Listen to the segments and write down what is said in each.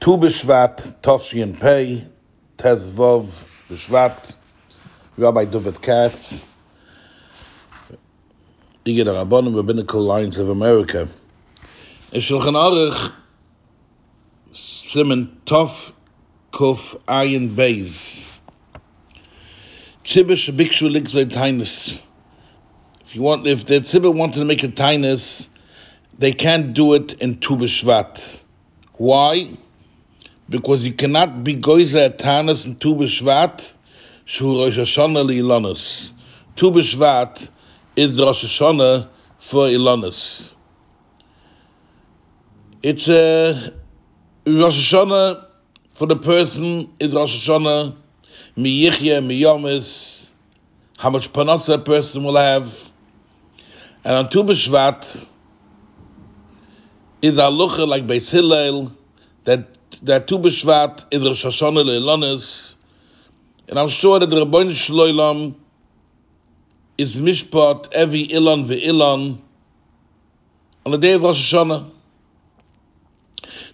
Tu B'Shvat, Tovshin Pei, Tezvov B'Shvat, Rabbi David Katz, Igud Rabbanim, Rabbinical Alliance of America. In Shulchan Aruch, Siman Tov Kuf Ayin Beis. Tzibish Bikshu Ligzoi Tainus. If you want, if the Tzibah wanted to make a Tainus, they can't do it in Tu B'Shvat. Why? Because you cannot be Goiza at Tainus in Tu B'Shvat, Shu Rosh Hashanah li Ilanus. Tu B'Shvat is Rosh Hashanah for Ilanus. It's a Rosh Hashanah for the person is Rosh Hashanah mi yichya mi yomis how much panasa a person will have and on Tu B'Shvat is a like Beis Hillel that that Tu B'Shvat is Rosh Hashanah le'Ilanis and I'm sure that the Rabbeinu Shloilam is mishpat every Ilan ve'Ilan on the day of Rosh Hashanah.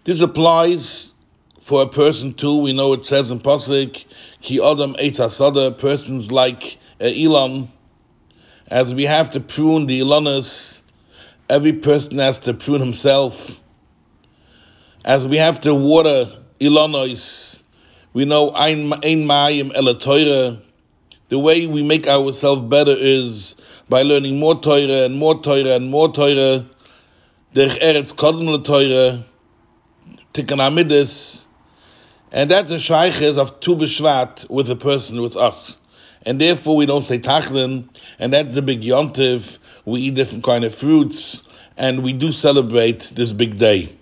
This applies for a person too. We know it says in Pasuk, Ki Adam Eitz Asada, persons like uh, Ilan. As we have to prune the Ilanas, every person has to prune himself. As we have to water Ilanos, we know Ein Mayim El The way we make ourselves better is by learning more Torah and more Torah and more Torah. Derech Eretz Kodem Torah, Tikkun Amidus, and that's a shaykhis of Tu B'Shvat with a person, with us. And therefore we don't say Tachlin, and that's the big yontiv. We eat different kind of fruits, and we do celebrate this big day.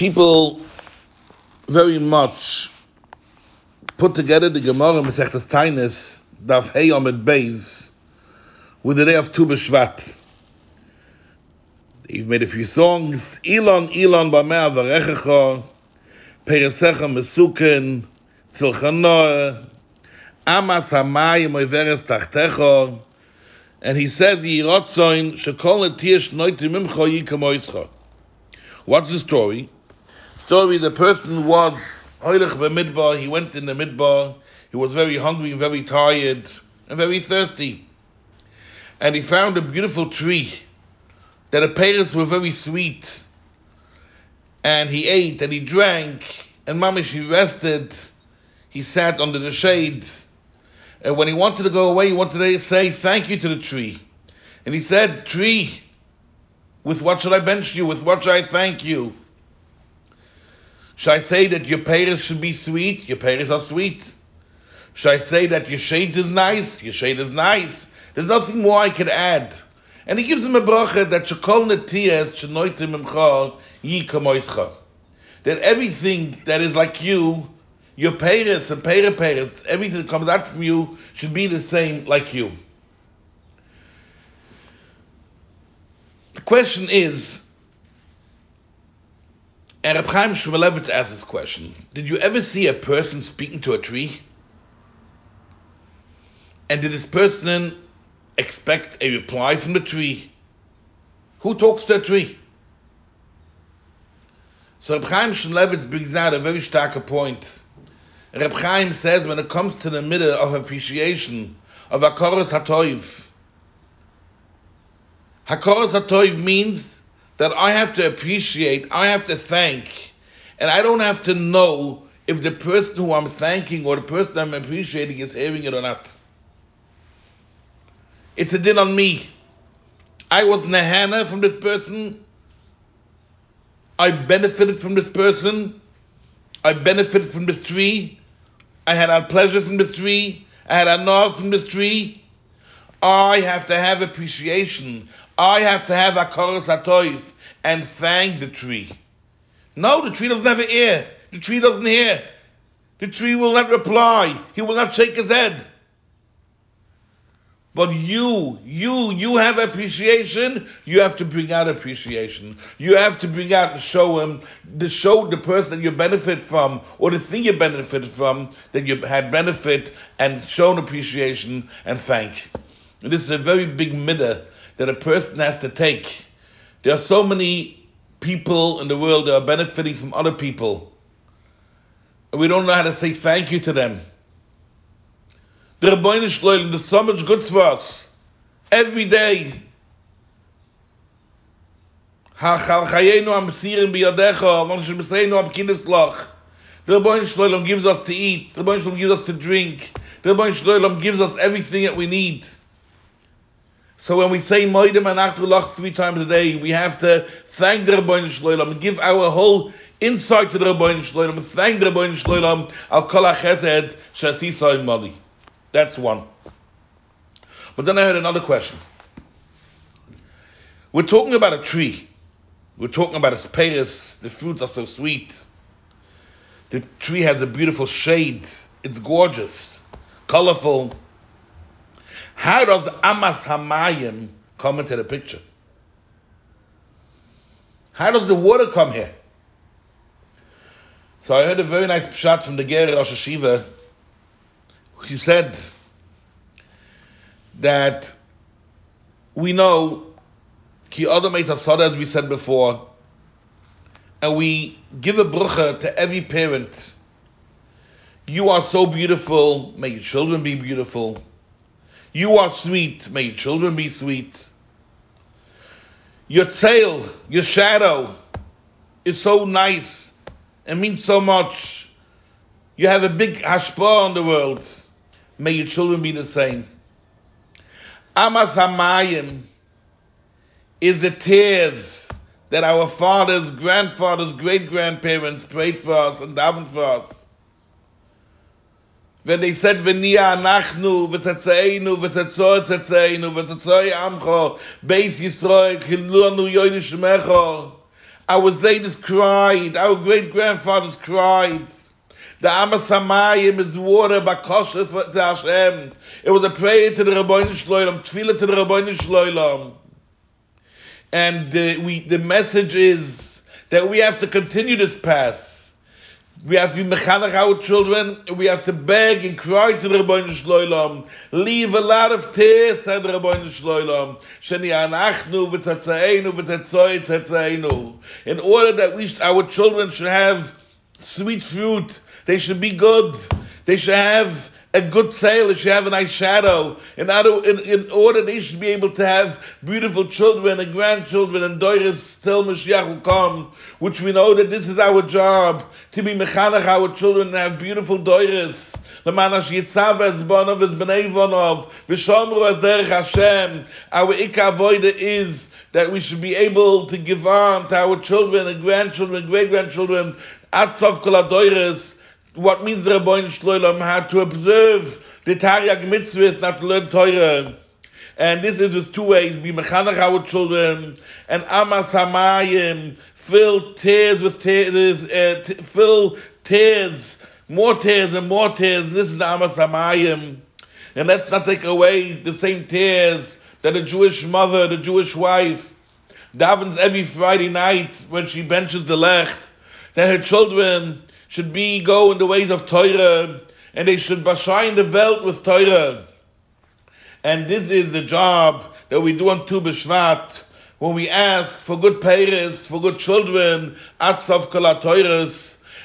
People very much put together the Gemara Masechtas Tainis, Daf Hey Amid Beis, with the day of Tu B'Shvat. You've made a few songs. Elon, Elon, Bamea, Varechecha, Peresecha, Mesuken, Tzilchanoah, Amas Hamayim, Oiveres Tachtecha, and he says, Yirotzoin, Shekol Etish Noitim Imcho Yikamoischa. What's the story? Story, the person was B'Midbar, he went in the Midbar, he was very hungry and very tired and very thirsty. And he found a beautiful tree that the parents were very sweet. And he ate and he drank, and Mamish he rested. He sat under the shade. And when he wanted to go away, he wanted to say thank you to the tree. And he said, Tree, with what should I bench you? With what should I thank you? Should I say that your parents should be sweet? Your parents are sweet. Should I say that your shade is nice? Your shade is nice. There's nothing more I could add. And he gives him a bracha that shekol netiyas shenoitim imcha yikamoischa. That everything that is like you, your parents and parent parents, everything that comes out from you should be the same like you. The question is, and Reb Chaim Shmulevitz asked this question, did you ever see a person speaking to a tree? And did this person expect a reply from the tree? Who talks to a tree? So Reb Chaim Shmulevitz brings out a very stark point. Reb Chaim says when it comes to the middle of appreciation of Hakoros HaToiv, Hakoros HaToiv means that I have to appreciate, I have to thank, and I don't have to know if the person who I'm thanking or the person I'm appreciating is hearing it or not. It's a din on me. I was nehana from this person. I benefited from this person. I benefited from this tree. I had a pleasure from this tree. I had a love from this tree. I have to have appreciation. I have to have a koros atoif and thank the tree. No, the tree doesn't have an ear. The tree doesn't hear. The tree will not reply. He will not shake his head. But you, you, you have appreciation. You have to bring out appreciation. You have to bring out and show him, to show the person that you benefit from, or the thing you benefit from, that you had benefit and shown appreciation and thank. And this is a very big midah that a person has to take. There are so many people in the world that are benefiting from other people. And we don't know how to say thank you to them. The Rabbeinu does so much good for us. Every day. The Rabbeinu Shloim gives us to eat. The Rabbeinu Shloim gives us to drink. The Rabbeinu Shloim gives us everything that we need. So when we say Moedim and three times a day, we have to thank the Rabbeinu Shloim and give our whole insight to the Rabbeinu Shloim and thank the Rabbeinu Shloim al kol ha-chesed shasisa Mali. That's one. But then I had another question. We're talking about a tree. We're talking about its pears. The fruits are so sweet. The tree has a beautiful shade. It's gorgeous, colorful. How does Amas Hamayim come into the picture? How does the water come here? So I heard a very nice pshat from the Ger Rosh Hashiva. He said that we know Ki Adam as we said before, and we give a brucha to every parent. You are so beautiful, may your children be beautiful. You are sweet. May your children be sweet. Your tail, your shadow is so nice and means so much. You have a big hashpah on the world. May your children be the same. Amas Hamayim is the tears that our fathers, grandfathers, great grandparents prayed for us and davened for us wenn ich seit wenn ihr nachnu wird zeinu wird zezo zeinu amcho beis israel kilu nu yoyne shmecho our zaydis cried our great grandfathers cried. The amasamayim is water ba kosher for the hashem. It was a prayer to the rabbanim shloim tefillah to the rabbanim shloim and the, we the message is that we have to continue this path We have to mechanach our children, we have to beg and cry to the Rabbeinu Shloilam. Leave a lot of tears to the Rabbeinu Shloilam. Sheni anachnu v'tzatzaeinu v'tzatzoi tzatzaeinu. In order that we, our children should have sweet fruit, they should be good, they should have a good they should have a nice shadow. In order, in, in order they should be able to have beautiful children and grandchildren and daughters till Mashiach will come, which we know that this is our job, to be mechanach our children and have beautiful daughters. The manash yitzav as bonov as b'nei vonov, v'shomru as derech Hashem. Our ikavoida is that we should be able to give on to our children and grandchildren, great grandchildren, atzov kol what means the Rabbein Shloim had to observe the Taryag mitzvahs, not to learn Torah. And this is with two ways, be mechanach our children, and amas hamayim, fill tears with tears, uh, t- fill tears, more tears and more tears, this is the amas hamayim. And let's not take away the same tears that a Jewish mother, the Jewish wife, davens every Friday night when she benches the lech, that her children should be go in the ways of Torah, and they should bashine the belt with Torah. And this is the job that we do on Tu B'Shvat, when we ask for good parents, for good children, Atzav Kol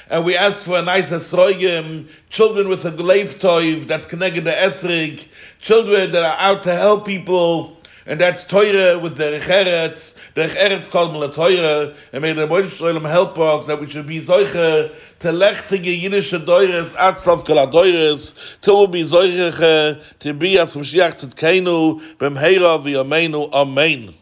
and we ask for a nice Esroigim, children with a Gleif Toiv, that's connected to Esrig, children that are out to help people, and that's teure with the cheretz the cheretz called me the teure. And may the boys soil help us that we should be solche to lechtige yidische deures at from kala deures to be zeuche to be as we shiach tzedkeinu bim heira amen.